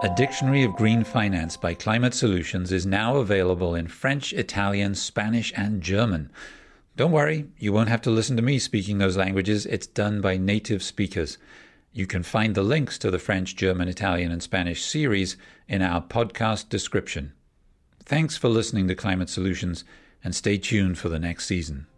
A Dictionary of Green Finance by Climate Solutions is now available in French, Italian, Spanish, and German. Don't worry, you won't have to listen to me speaking those languages. It's done by native speakers. You can find the links to the French, German, Italian, and Spanish series in our podcast description. Thanks for listening to Climate Solutions and stay tuned for the next season.